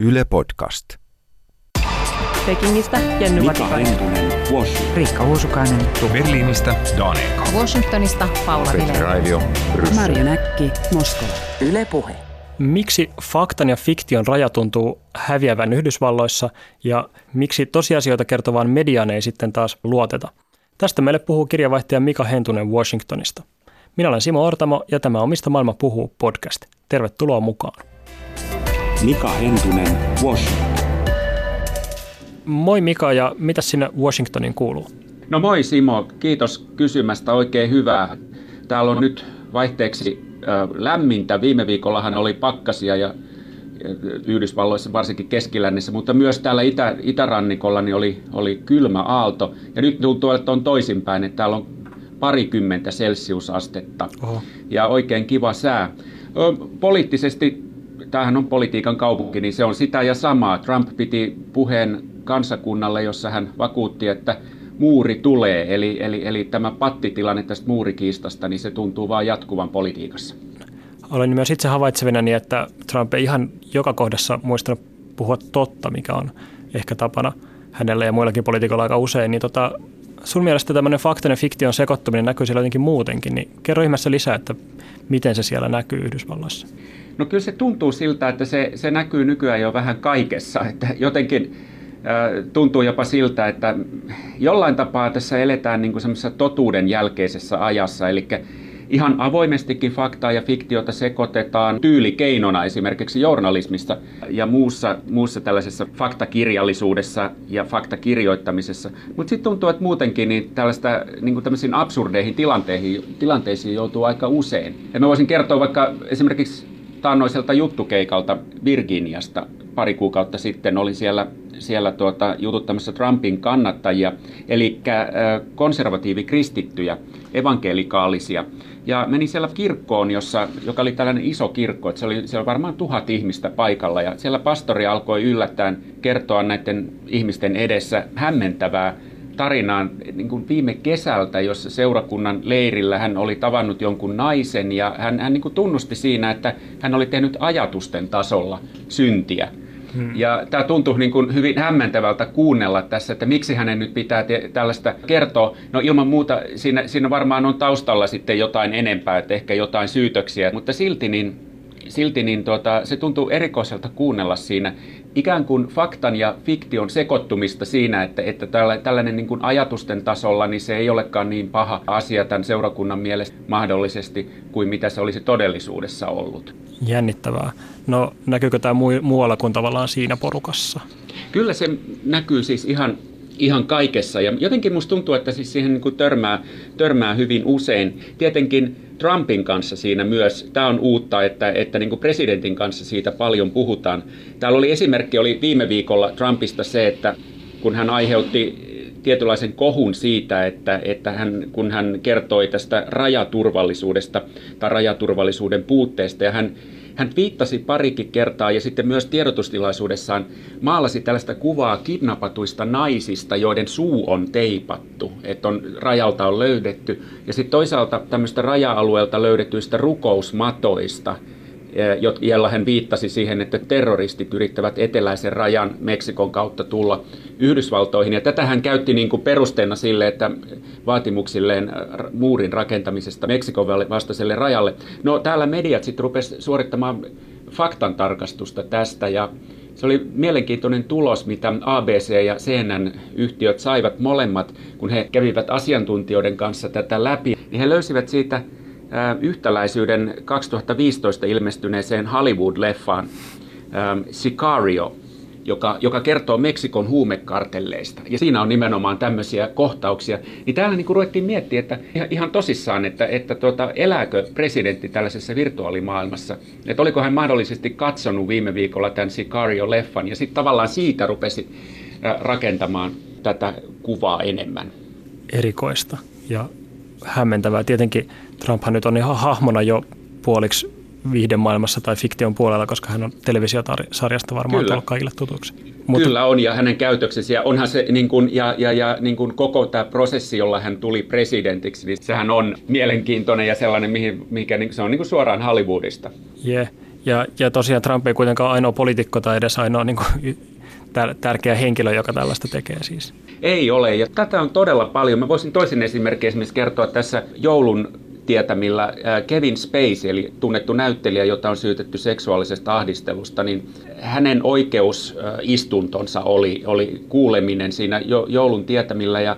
Yle Podcast. Pekingistä Jenny Mika Washington. Riikka Uusukainen, Berliinistä Dan Eka. Washingtonista Paula Vilén. Raivio. Marjo Näkki, Moskova. Yle Puhe. Miksi faktan ja fiktion raja tuntuu häviävän Yhdysvalloissa ja miksi tosiasioita kertovaan mediaan ei sitten taas luoteta? Tästä meille puhuu kirjavaihtaja Mika Hentunen Washingtonista. Minä olen Simo Ortamo ja tämä on Mistä maailma puhuu podcast. Tervetuloa mukaan. Mika Hentunen, Washington. Moi Mika ja mitä sinne Washingtonin kuuluu? No moi Simo, kiitos kysymästä, oikein hyvää. Täällä on nyt vaihteeksi lämmintä. Viime viikollahan oli pakkasia ja Yhdysvalloissa, varsinkin keskilännessä, mutta myös täällä itä, itärannikolla niin oli, oli kylmä aalto. Ja nyt tuntuu, että on toisinpäin, että täällä on parikymmentä celsiusastetta Oho. ja oikein kiva sää. Poliittisesti, tämähän on politiikan kaupunki, niin se on sitä ja samaa. Trump piti puheen kansakunnalle, jossa hän vakuutti, että muuri tulee. Eli, eli, eli tämä pattitilanne tästä muurikiistasta, niin se tuntuu vaan jatkuvan politiikassa. Olen myös itse havaitsevinani, että Trump ei ihan joka kohdassa muistanut puhua totta, mikä on ehkä tapana hänelle ja muillakin poliitikoilla aika usein. Niin tota, sun mielestä tämmöinen faktan ja fiktion sekoittuminen näkyy siellä jotenkin muutenkin, niin kerro ihmeessä lisää, että miten se siellä näkyy Yhdysvalloissa. No kyllä se tuntuu siltä, että se, se näkyy nykyään jo vähän kaikessa. Että jotenkin tuntuu jopa siltä, että jollain tapaa tässä eletään niin semmoisessa totuuden jälkeisessä ajassa. Eli ihan avoimestikin faktaa ja fiktiota sekoitetaan tyylikeinona esimerkiksi journalismissa ja muussa, muussa tällaisessa faktakirjallisuudessa ja faktakirjoittamisessa. Mutta sitten tuntuu, että muutenkin niin tällaista niin tämmöisiin absurdeihin tilanteisiin, tilanteisiin joutuu aika usein. Ja mä voisin kertoa vaikka esimerkiksi taannoiselta juttukeikalta Virginiasta pari kuukautta sitten. Olin siellä, siellä tuota, jututtamassa Trumpin kannattajia, eli äh, konservatiivikristittyjä, evankelikaalisia. Ja menin siellä kirkkoon, jossa, joka oli tällainen iso kirkko, että se oli, siellä oli varmaan tuhat ihmistä paikalla. Ja siellä pastori alkoi yllättäen kertoa näiden ihmisten edessä hämmentävää tarinaan niin kuin viime kesältä, jossa seurakunnan leirillä hän oli tavannut jonkun naisen ja hän, hän niin kuin tunnusti siinä, että hän oli tehnyt ajatusten tasolla syntiä. Hmm. Ja tämä tuntui niin kuin hyvin hämmentävältä kuunnella tässä, että miksi hänen nyt pitää te- tällaista kertoa. No ilman muuta siinä, siinä varmaan on taustalla sitten jotain enempää, että ehkä jotain syytöksiä, mutta silti niin silti niin tuota, se tuntuu erikoiselta kuunnella siinä ikään kuin faktan ja fiktion sekoittumista siinä, että, että tällainen niin kuin ajatusten tasolla niin se ei olekaan niin paha asia tämän seurakunnan mielestä mahdollisesti kuin mitä se olisi todellisuudessa ollut. Jännittävää. No näkyykö tämä muu- muualla kuin tavallaan siinä porukassa? Kyllä se näkyy siis ihan, ihan kaikessa ja jotenkin musta tuntuu, että siis siihen niin kuin törmää, törmää hyvin usein. Tietenkin Trumpin kanssa siinä myös, tämä on uutta, että, että niin kuin presidentin kanssa siitä paljon puhutaan. Täällä oli esimerkki, oli viime viikolla Trumpista se, että kun hän aiheutti tietynlaisen kohun siitä, että, että hän, kun hän kertoi tästä rajaturvallisuudesta tai rajaturvallisuuden puutteesta ja hän hän viittasi parikin kertaa ja sitten myös tiedotustilaisuudessaan maalasi tällaista kuvaa kidnappatuista naisista, joiden suu on teipattu, että on, rajalta on löydetty. Ja sitten toisaalta tämmöistä raja-alueelta löydetyistä rukousmatoista, jolla hän viittasi siihen, että terroristit yrittävät eteläisen rajan Meksikon kautta tulla Yhdysvaltoihin. Ja tätä hän käytti niin kuin perusteena sille, että vaatimuksilleen muurin rakentamisesta Meksikon vastaiselle rajalle. No täällä mediat sitten rupesivat suorittamaan faktantarkastusta tästä ja se oli mielenkiintoinen tulos, mitä ABC ja CNN-yhtiöt saivat molemmat, kun he kävivät asiantuntijoiden kanssa tätä läpi. Niin he löysivät siitä yhtäläisyyden 2015 ilmestyneeseen Hollywood-leffaan Sicario, joka, joka kertoo Meksikon huumekartelleista. Ja siinä on nimenomaan tämmöisiä kohtauksia. Niin täällä niin ruvettiin miettiä, että ihan, tosissaan, että, että tuota, elääkö presidentti tällaisessa virtuaalimaailmassa. Että oliko hän mahdollisesti katsonut viime viikolla tämän Sicario-leffan ja sitten tavallaan siitä rupesi rakentamaan tätä kuvaa enemmän. Erikoista ja hämmentävää. Tietenkin Trumphan nyt on ihan hahmona jo puoliksi viihdemaailmassa tai fiktion puolella, koska hän on televisiosarjasta varmaan Kyllä. tullut kaikille tutuksi. Mutta, Kyllä on, ja hänen käytöksensä, ja onhan se, niin kuin, ja, ja, ja niin kuin koko tämä prosessi, jolla hän tuli presidentiksi, niin sehän on mielenkiintoinen ja sellainen, mihin, mikä niin, se on niin kuin suoraan Hollywoodista. Yeah. Ja, ja tosiaan Trump ei kuitenkaan ainoa poliitikko tai edes ainoa niin kuin, tärkeä henkilö, joka tällaista tekee siis. Ei ole, ja tätä on todella paljon. Mä voisin toisen esimerkin esimerkiksi kertoa tässä joulun tietämillä Kevin Spacey, eli tunnettu näyttelijä, jota on syytetty seksuaalisesta ahdistelusta, niin hänen oikeusistuntonsa oli, oli kuuleminen siinä joulun tietämillä, ja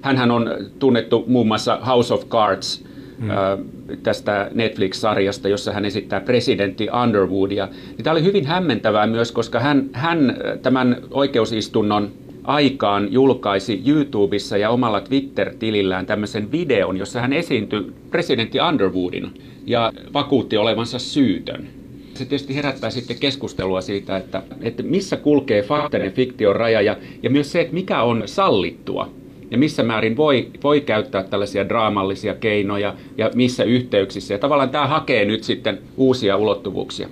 hän on tunnettu muun muassa House of Cards hmm. tästä Netflix-sarjasta, jossa hän esittää presidentti Underwoodia. Niin tämä oli hyvin hämmentävää myös, koska hän, hän tämän oikeusistunnon aikaan julkaisi YouTubessa ja omalla Twitter-tilillään tämmöisen videon, jossa hän esiintyi presidentti Underwoodina ja vakuutti olevansa syytön. Se tietysti herättää sitten keskustelua siitä, että, että missä kulkee faktan ja fiktion raja ja, ja myös se, että mikä on sallittua ja missä määrin voi, voi käyttää tällaisia draamallisia keinoja ja missä yhteyksissä. Ja tavallaan tämä hakee nyt sitten uusia ulottuvuuksia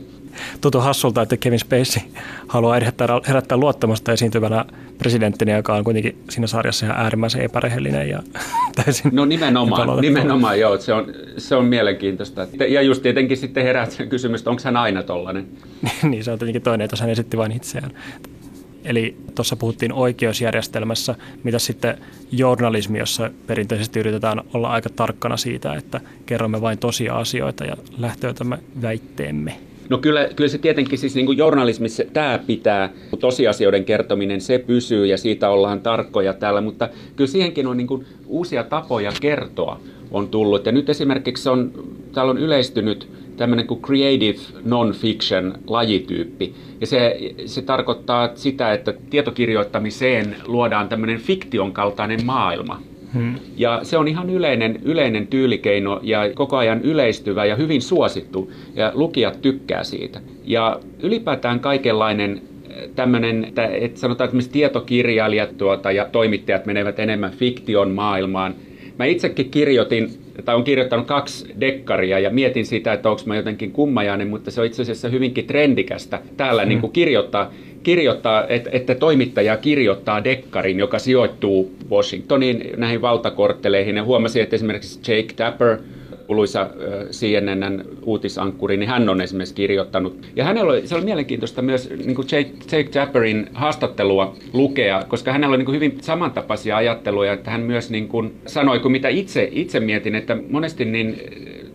tuntuu hassulta, että Kevin Spacey haluaa herättää, herättää luottamusta esiintyvänä presidenttinä, joka on kuitenkin siinä sarjassa ihan äärimmäisen epärehellinen ja täysin No nimenomaan, nimenomaan joo, se on, se on mielenkiintoista. Ja just tietenkin sitten herää kysymys, onko hän aina tollainen? niin, se on tietenkin toinen, että hän esitti vain itseään. Eli tuossa puhuttiin oikeusjärjestelmässä, mitä sitten journalismi, jossa perinteisesti yritetään olla aika tarkkana siitä, että kerromme vain tosia asioita ja lähtöötämme väitteemme. No kyllä, kyllä se tietenkin siis niin kuin journalismissa tämä pitää, tosiasioiden kertominen, se pysyy ja siitä ollaan tarkkoja täällä, mutta kyllä siihenkin on niin kuin uusia tapoja kertoa on tullut. Ja nyt esimerkiksi on, täällä on yleistynyt tämmöinen kuin creative non-fiction lajityyppi. Ja se, se tarkoittaa sitä, että tietokirjoittamiseen luodaan tämmöinen fiktion kaltainen maailma. Hmm. Ja se on ihan yleinen, yleinen tyylikeino ja koko ajan yleistyvä ja hyvin suosittu ja lukijat tykkää siitä. Ja ylipäätään kaikenlainen eh, tämmöinen, että, että sanotaan, että tietokirjailijat tuota, ja toimittajat menevät enemmän fiktion maailmaan. Mä itsekin kirjoitin, tai on kirjoittanut kaksi dekkaria ja mietin sitä, että onko mä jotenkin kummajainen, mutta se on itse asiassa hyvinkin trendikästä täällä hmm. niin kuin kirjoittaa kirjoittaa, että, että toimittaja kirjoittaa dekkarin, joka sijoittuu Washingtoniin näihin valtakortteleihin. Ja huomasin, että esimerkiksi Jake Tapper, kuuluisa CNN uutisankkuri, niin hän on esimerkiksi kirjoittanut. Ja hänellä oli, se oli mielenkiintoista myös niin kuin Jake, Jake Tapperin haastattelua lukea, koska hänellä oli niin kuin hyvin samantapaisia ajatteluja, että hän myös niin kuin sanoi, kuin mitä itse, itse mietin, että monesti niin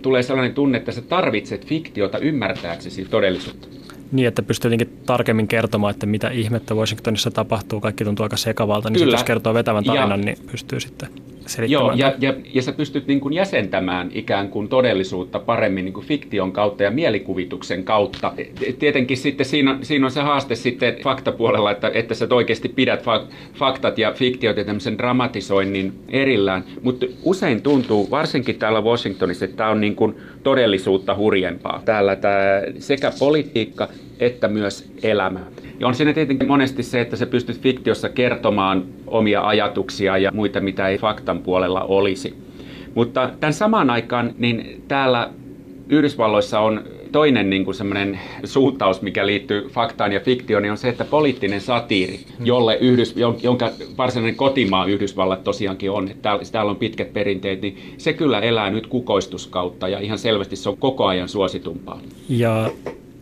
tulee sellainen tunne, että sä tarvitset fiktiota ymmärtääksesi todellisuutta. Niin, että pystyy jotenkin tarkemmin kertomaan, että mitä ihmettä Washingtonissa tapahtuu. Kaikki tuntuu aika sekavalta, niin Kyllä. jos kertoo vetävän tarinan, ja, niin pystyy sitten. Joo, ja, ja, ja sä pystyt niin kuin jäsentämään ikään kuin todellisuutta paremmin niin kuin fiktion kautta ja mielikuvituksen kautta. Tietenkin sitten siinä on, siinä on se haaste sitten faktapuolella, että, että sä oikeasti pidät faktat ja fiktiot ja tämmöisen dramatisoinnin erillään. Mutta usein tuntuu, varsinkin täällä Washingtonissa, että tämä on niin kuin todellisuutta hurjempaa. Täällä tämä sekä politiikka että myös elämä. Ja on siinä tietenkin monesti se, että sä pystyt fiktiossa kertomaan omia ajatuksia ja muita, mitä ei faktan puolella olisi. Mutta tämän samaan aikaan niin täällä Yhdysvalloissa on toinen niin kuin semmoinen suuntaus, mikä liittyy faktaan ja fiktioon, niin on se, että poliittinen satiiri, jolle Yhdys, jonka varsinainen kotimaa Yhdysvallat tosiaankin on, että täällä, täällä on pitkät perinteet, niin se kyllä elää nyt kukoistuskautta ja ihan selvästi se on koko ajan suositumpaa. Ja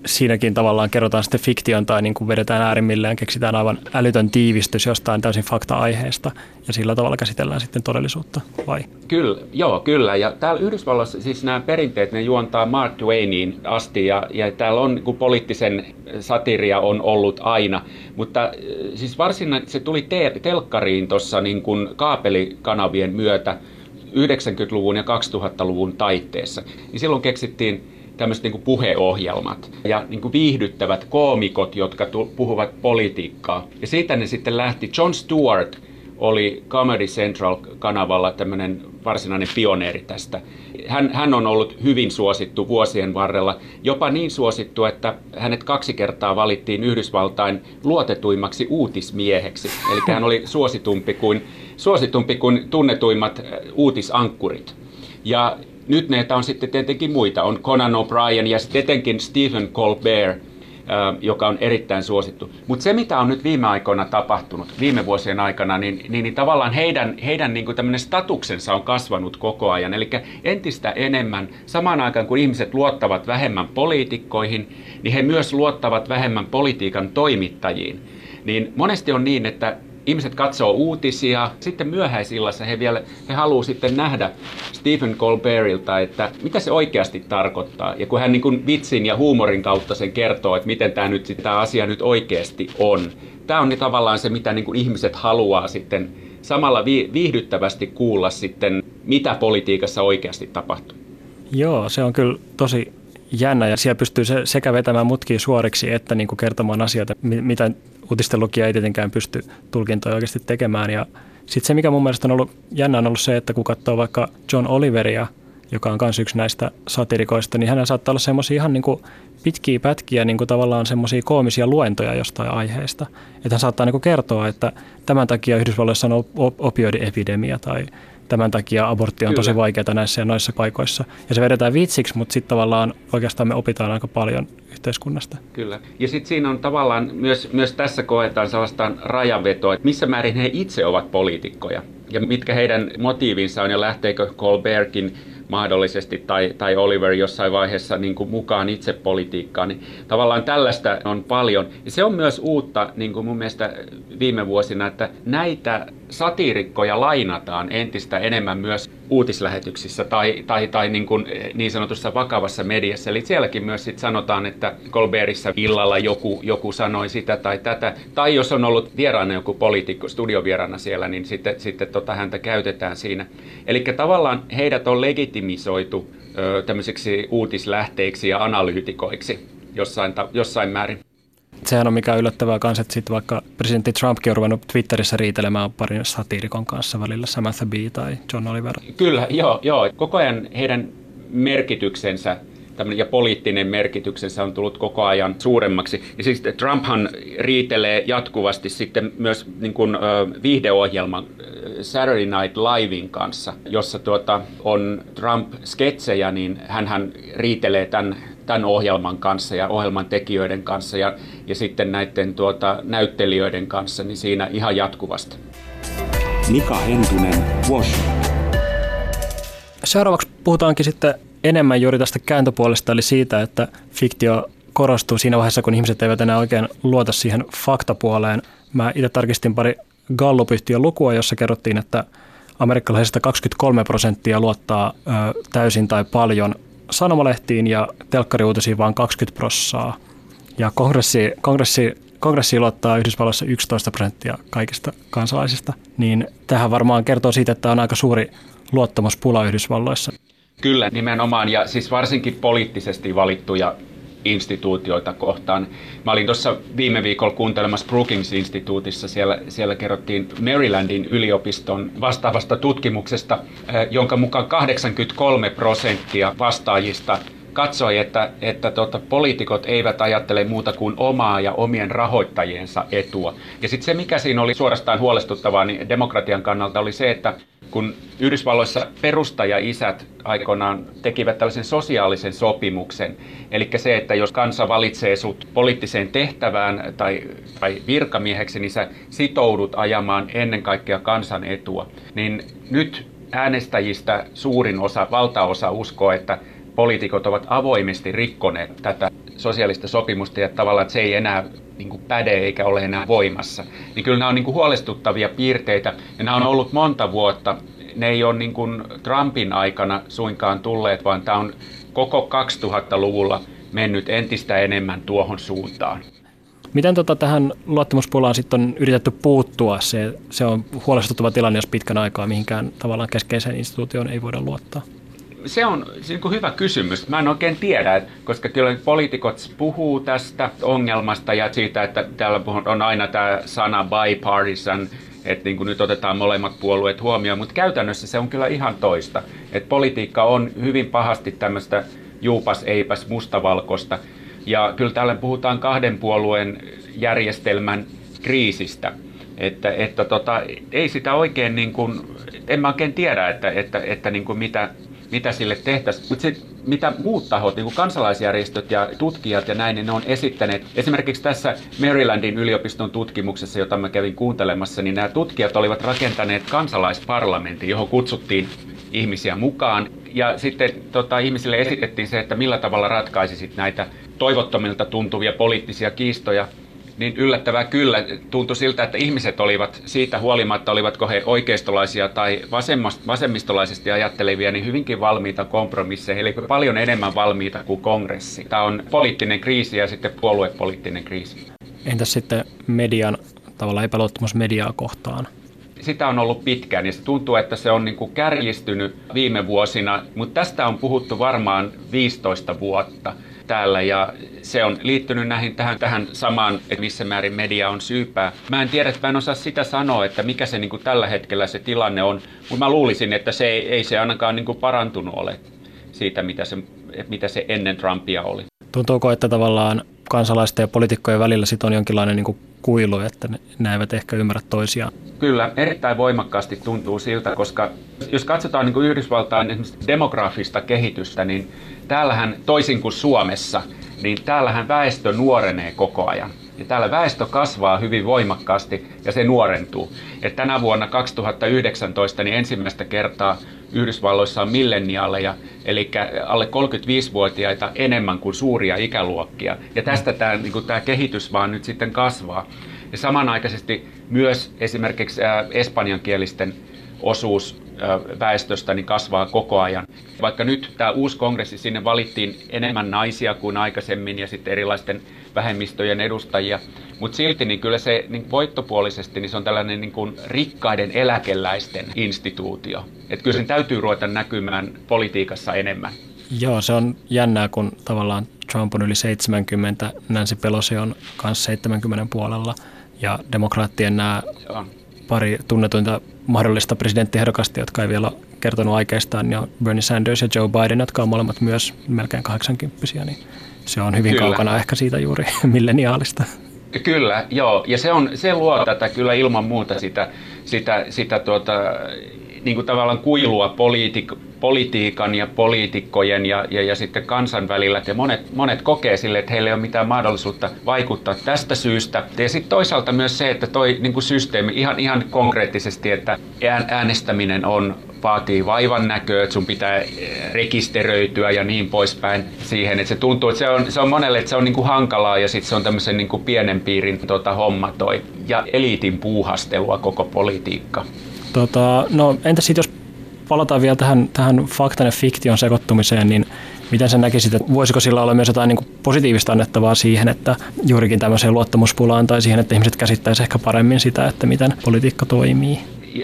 siinäkin tavallaan kerrotaan sitten fiktion tai niin kuin vedetään äärimmilleen, keksitään aivan älytön tiivistys jostain täysin fakta-aiheesta ja sillä tavalla käsitellään sitten todellisuutta, vai? Kyllä, joo, kyllä. Ja täällä Yhdysvalloissa siis nämä perinteet, ne juontaa Mark Twainiin asti ja, ja täällä on niin kuin poliittisen satiria on ollut aina, mutta äh, siis varsinaisesti se tuli te- telkkariin tuossa niin kuin kaapelikanavien myötä 90-luvun ja 2000-luvun taitteessa. Niin silloin keksittiin tämmöiset niin puheohjelmat ja niin kuin viihdyttävät koomikot, jotka puhuvat politiikkaa. Ja siitä ne sitten lähti. John Stewart oli Comedy Central-kanavalla tämmöinen varsinainen pioneeri tästä. Hän, hän on ollut hyvin suosittu vuosien varrella, jopa niin suosittu, että hänet kaksi kertaa valittiin Yhdysvaltain luotetuimmaksi uutismieheksi. Eli hän oli suositumpi kuin, suositumpi kuin tunnetuimmat äh, uutisankkurit. Ja nyt näitä on sitten tietenkin muita. On Conan O'Brien ja sitten etenkin Stephen Colbert. joka on erittäin suosittu. Mutta se, mitä on nyt viime aikoina tapahtunut, viime vuosien aikana, niin, niin, niin tavallaan heidän, heidän niin kuin statuksensa on kasvanut koko ajan. Eli entistä enemmän, samaan aikaan kun ihmiset luottavat vähemmän poliitikkoihin, niin he myös luottavat vähemmän politiikan toimittajiin. Niin monesti on niin, että ihmiset katsoo uutisia, sitten myöhäisillassa he vielä he haluaa sitten nähdä Stephen Colbertilta, että mitä se oikeasti tarkoittaa. Ja kun hän niin kuin vitsin ja huumorin kautta sen kertoo, että miten tämä, nyt, tämä asia nyt oikeasti on. Tämä on niin tavallaan se, mitä niin kuin ihmiset haluaa sitten samalla viihdyttävästi kuulla sitten, mitä politiikassa oikeasti tapahtuu. Joo, se on kyllä tosi jännä ja siellä pystyy se sekä vetämään mutkia suoriksi että niin kuin kertomaan asioita, mitä uutistenlukija ei tietenkään pysty tulkintoja oikeasti tekemään. Ja sitten se, mikä mun mielestä on ollut jännä, on ollut se, että kun katsoo vaikka John Oliveria, joka on myös yksi näistä satirikoista, niin hänellä saattaa olla semmoisia ihan niin kuin pitkiä pätkiä niin kuin tavallaan semmoisia koomisia luentoja jostain aiheesta. Että hän saattaa niin kuin kertoa, että tämän takia Yhdysvalloissa on opioidiepidemia tai tämän takia abortti on Kyllä. tosi vaikeaa näissä ja noissa paikoissa. Ja se vedetään vitsiksi, mutta sitten tavallaan oikeastaan me opitaan aika paljon yhteiskunnasta. Kyllä. Ja sitten siinä on tavallaan myös, myös tässä koetaan sellaista rajanvetoa, että missä määrin he itse ovat poliitikkoja ja mitkä heidän motiivinsa on ja lähteekö Colbertkin mahdollisesti tai, tai Oliver jossain vaiheessa niin kuin mukaan itse politiikkaan. Niin tavallaan tällaista on paljon. Ja se on myös uutta niin kuin mun mielestä viime vuosina, että näitä satiirikkoja lainataan entistä enemmän myös uutislähetyksissä tai, tai, tai niin, kuin niin sanotussa vakavassa mediassa. Eli sielläkin myös sit sanotaan, että Colbertissa illalla joku, joku sanoi sitä tai tätä. Tai jos on ollut vieraana joku poliitikko studiovieraana siellä, niin sitten, sitten tota häntä käytetään siinä. Eli tavallaan heidät on legitimisoitu ö, tämmöiseksi uutislähteiksi ja analyytikoiksi jossain, jossain määrin sehän on mikä yllättävää kanssa, että sitten vaikka presidentti Trumpkin on ruvennut Twitterissä riitelemään parin satiirikon kanssa välillä, Samantha Bee tai John Oliver. Kyllä, joo, joo. Koko ajan heidän merkityksensä ja poliittinen merkityksensä on tullut koko ajan suuremmaksi. Ja siis Trumphan riitelee jatkuvasti sitten myös niin kuin, viihdeohjelman Saturday Night Livein kanssa, jossa tuota, on Trump-sketsejä, niin hän riitelee tämän tämän ohjelman kanssa ja ohjelman tekijöiden kanssa ja, ja sitten näiden tuota, näyttelijöiden kanssa, niin siinä ihan jatkuvasti. Mika Hentunen, Washington. Seuraavaksi puhutaankin sitten enemmän juuri tästä kääntöpuolesta, eli siitä, että fiktio korostuu siinä vaiheessa, kun ihmiset eivät enää oikein luota siihen faktapuoleen. Mä itse tarkistin pari gallup lukua, jossa kerrottiin, että amerikkalaisista 23 prosenttia luottaa ö, täysin tai paljon sanomalehtiin ja telkkariuutisiin vain 20 prossaa. Ja kongressi, kongressi, kongressi luottaa Yhdysvalloissa 11 prosenttia kaikista kansalaisista. Niin tähän varmaan kertoo siitä, että on aika suuri luottamuspula Yhdysvalloissa. Kyllä, nimenomaan. Ja siis varsinkin poliittisesti valittuja instituutioita kohtaan. Mä olin tuossa viime viikolla kuuntelemassa Brookings-instituutissa. Siellä, siellä kerrottiin Marylandin yliopiston vastaavasta tutkimuksesta, eh, jonka mukaan 83 prosenttia vastaajista katsoi, että, että tota, poliitikot eivät ajattele muuta kuin omaa ja omien rahoittajiensa etua. Ja sitten se, mikä siinä oli suorastaan huolestuttavaa niin demokratian kannalta, oli se, että kun Yhdysvalloissa perustaja-isät aikoinaan tekivät tällaisen sosiaalisen sopimuksen, eli se, että jos kansa valitsee sut poliittiseen tehtävään tai, tai virkamieheksi, niin sä sitoudut ajamaan ennen kaikkea kansan etua, niin nyt äänestäjistä suurin osa, valtaosa uskoo, että poliitikot ovat avoimesti rikkoneet tätä sosiaalista sopimusta ja tavallaan että se ei enää niin kuin päde eikä ole enää voimassa. Niin kyllä nämä on niin kuin huolestuttavia piirteitä ja nämä on ollut monta vuotta. Ne ei ole niin kuin Trumpin aikana suinkaan tulleet, vaan tämä on koko 2000-luvulla mennyt entistä enemmän tuohon suuntaan. Miten tota tähän luottamuspulaan sitten on yritetty puuttua? Se, se on huolestuttava tilanne, jos pitkän aikaa mihinkään tavallaan keskeiseen instituutioon ei voida luottaa se on se on hyvä kysymys. Mä en oikein tiedä, koska kyllä poliitikot puhuu tästä ongelmasta ja siitä, että täällä on aina tämä sana bipartisan, että niin kuin nyt otetaan molemmat puolueet huomioon, mutta käytännössä se on kyllä ihan toista. Että politiikka on hyvin pahasti tämmöistä juupas eipäs mustavalkoista. Ja kyllä täällä puhutaan kahden puolueen järjestelmän kriisistä. Että, että tota, ei sitä oikein, niin kuin, en mä oikein tiedä, että, että, että niin kuin mitä, mitä sille tehtäisiin. Mutta mitä muut tahot, niin kuin kansalaisjärjestöt ja tutkijat ja näin, niin ne on esittäneet. Esimerkiksi tässä Marylandin yliopiston tutkimuksessa, jota mä kävin kuuntelemassa, niin nämä tutkijat olivat rakentaneet kansalaisparlamentin, johon kutsuttiin ihmisiä mukaan. Ja sitten tota, ihmisille esitettiin se, että millä tavalla ratkaisisit näitä toivottomilta tuntuvia poliittisia kiistoja niin yllättävää kyllä tuntui siltä, että ihmiset olivat siitä huolimatta, olivatko he oikeistolaisia tai vasemmistolaisesti ajattelevia, niin hyvinkin valmiita kompromisseihin, eli paljon enemmän valmiita kuin kongressi. Tämä on poliittinen kriisi ja sitten puoluepoliittinen kriisi. Entäs sitten median, tavallaan epäluottamus mediaa kohtaan? sitä on ollut pitkään ja se tuntuu, että se on niin kuin kärjistynyt viime vuosina, mutta tästä on puhuttu varmaan 15 vuotta täällä ja se on liittynyt näihin, tähän, tähän samaan, että missä määrin media on syypää. Mä en tiedä, että mä en osaa sitä sanoa, että mikä se niin kuin tällä hetkellä se tilanne on, mutta mä luulisin, että se ei, ei se ainakaan niin kuin parantunut ole siitä, mitä se, mitä se ennen Trumpia oli. Tuntuuko, että tavallaan kansalaisten ja poliitikkojen välillä sit on jonkinlainen niin kuin kuilu, että ne, ne eivät ehkä ymmärrä toisiaan? Kyllä, erittäin voimakkaasti tuntuu siltä, koska jos katsotaan niin kuin Yhdysvaltain demografista kehitystä, niin täällähän toisin kuin Suomessa, niin täällähän väestö nuorenee koko ajan. Ja täällä väestö kasvaa hyvin voimakkaasti ja se nuorentuu. Et tänä vuonna 2019 niin ensimmäistä kertaa Yhdysvalloissa on milleniaaleja, eli alle 35-vuotiaita enemmän kuin suuria ikäluokkia. Ja tästä tämä niin tämä kehitys vaan nyt sitten kasvaa. Ja samanaikaisesti myös esimerkiksi espanjankielisten osuus väestöstä niin kasvaa koko ajan. Vaikka nyt tämä uusi kongressi, sinne valittiin enemmän naisia kuin aikaisemmin ja sitten erilaisten vähemmistöjen edustajia, mutta silti niin kyllä se niin voittopuolisesti niin se on tällainen niin kuin rikkaiden eläkeläisten instituutio. Että kyllä sen täytyy ruveta näkymään politiikassa enemmän. Joo, se on jännää, kun tavallaan Trump on yli 70, Nancy Pelosi on myös 70 puolella ja demokraattien nämä pari tunnetuinta mahdollista presidenttiehdokasta, jotka ei vielä kertonut aikeistaan, niin on Bernie Sanders ja Joe Biden, jotka on molemmat myös melkein 80 niin se on hyvin kyllä. kaukana ehkä siitä juuri milleniaalista. Kyllä, joo. Ja se, on, se luo tätä kyllä ilman muuta sitä, sitä, sitä tuota, niin kuin tavallaan kuilua poliitik, politiikan ja poliitikkojen ja, ja, ja sitten kansan välillä. Ja monet, monet kokee sille, että heillä ei ole mitään mahdollisuutta vaikuttaa tästä syystä. Ja sitten toisaalta myös se, että toi niin kuin systeemi ihan, ihan konkreettisesti, että äänestäminen on vaatii vaivan näköä, että sun pitää eh, rekisteröityä ja niin poispäin siihen. Että se tuntuu, että se on, se on monelle, että se on niin kuin hankalaa ja sitten se on tämmöisen niin pienen piirin tota, homma toi. Ja eliitin puuhastelua koko politiikka. Tota, no entä sitten jos palataan vielä tähän, tähän faktan ja fiktion sekoittumiseen, niin miten sä näkisit, että voisiko sillä olla myös jotain niin positiivista annettavaa siihen, että juurikin tämmöiseen luottamuspulaan tai siihen, että ihmiset käsittäisivät ehkä paremmin sitä, että miten politiikka toimii?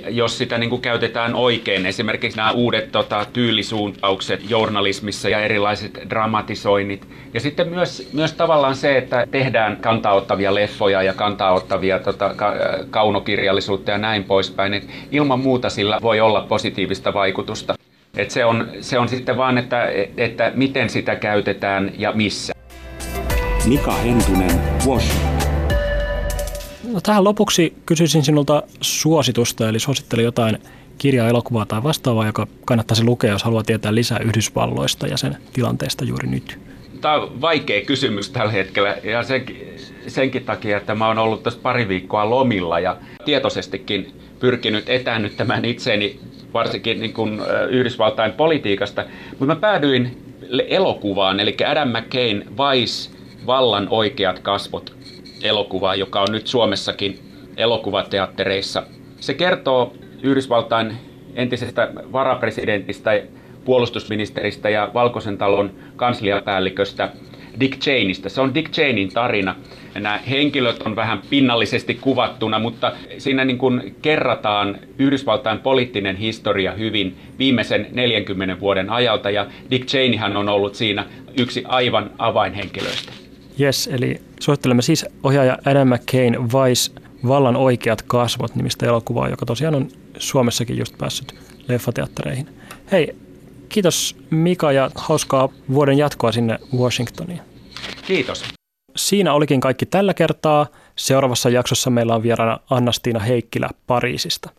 Jos sitä niin kuin käytetään oikein. Esimerkiksi nämä uudet tota, tyylisuuntaukset journalismissa ja erilaiset dramatisoinnit. Ja sitten myös, myös tavallaan se, että tehdään kantaottavia leffoja ja kantaottavia tota, ka- kaunokirjallisuutta ja näin poispäin. Et ilman muuta sillä voi olla positiivista vaikutusta. Et se, on, se on sitten vaan, että, että miten sitä käytetään ja missä. Mika Hentunen, Washington. No, tähän lopuksi kysyisin sinulta suositusta, eli suosittele jotain kirjaa, elokuvaa tai vastaavaa, joka kannattaisi lukea, jos haluaa tietää lisää Yhdysvalloista ja sen tilanteesta juuri nyt. Tämä on vaikea kysymys tällä hetkellä ja senkin, senkin takia, että mä oon ollut tässä pari viikkoa lomilla ja tietoisestikin pyrkinyt etäännyttämään itseäni varsinkin niin kuin Yhdysvaltain politiikasta. Mutta mä päädyin elokuvaan, eli Adam McCain Vice, vallan oikeat kasvot elokuvaa, joka on nyt Suomessakin elokuvateattereissa. Se kertoo Yhdysvaltain entisestä varapresidentistä, puolustusministeristä ja Valkoisen talon kansliapäälliköstä Dick Cheneystä. Se on Dick Cheneyn tarina. Nämä henkilöt on vähän pinnallisesti kuvattuna, mutta siinä niin kuin kerrataan Yhdysvaltain poliittinen historia hyvin viimeisen 40 vuoden ajalta, ja Dick Cheneyhän on ollut siinä yksi aivan avainhenkilöistä. Yes, eli suosittelemme siis ohjaaja Adam McCain Vice Vallan oikeat kasvot nimistä elokuvaa, joka tosiaan on Suomessakin just päässyt leffateattereihin. Hei, kiitos Mika ja hauskaa vuoden jatkoa sinne Washingtoniin. Kiitos. Siinä olikin kaikki tällä kertaa. Seuraavassa jaksossa meillä on vieraana Annastiina Heikkilä Pariisista.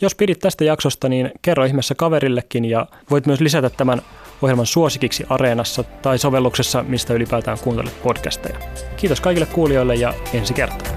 Jos pidit tästä jaksosta, niin kerro ihmeessä kaverillekin ja voit myös lisätä tämän ohjelman suosikiksi Areenassa tai sovelluksessa, mistä ylipäätään kuuntelet podcasteja. Kiitos kaikille kuulijoille ja ensi kertaan.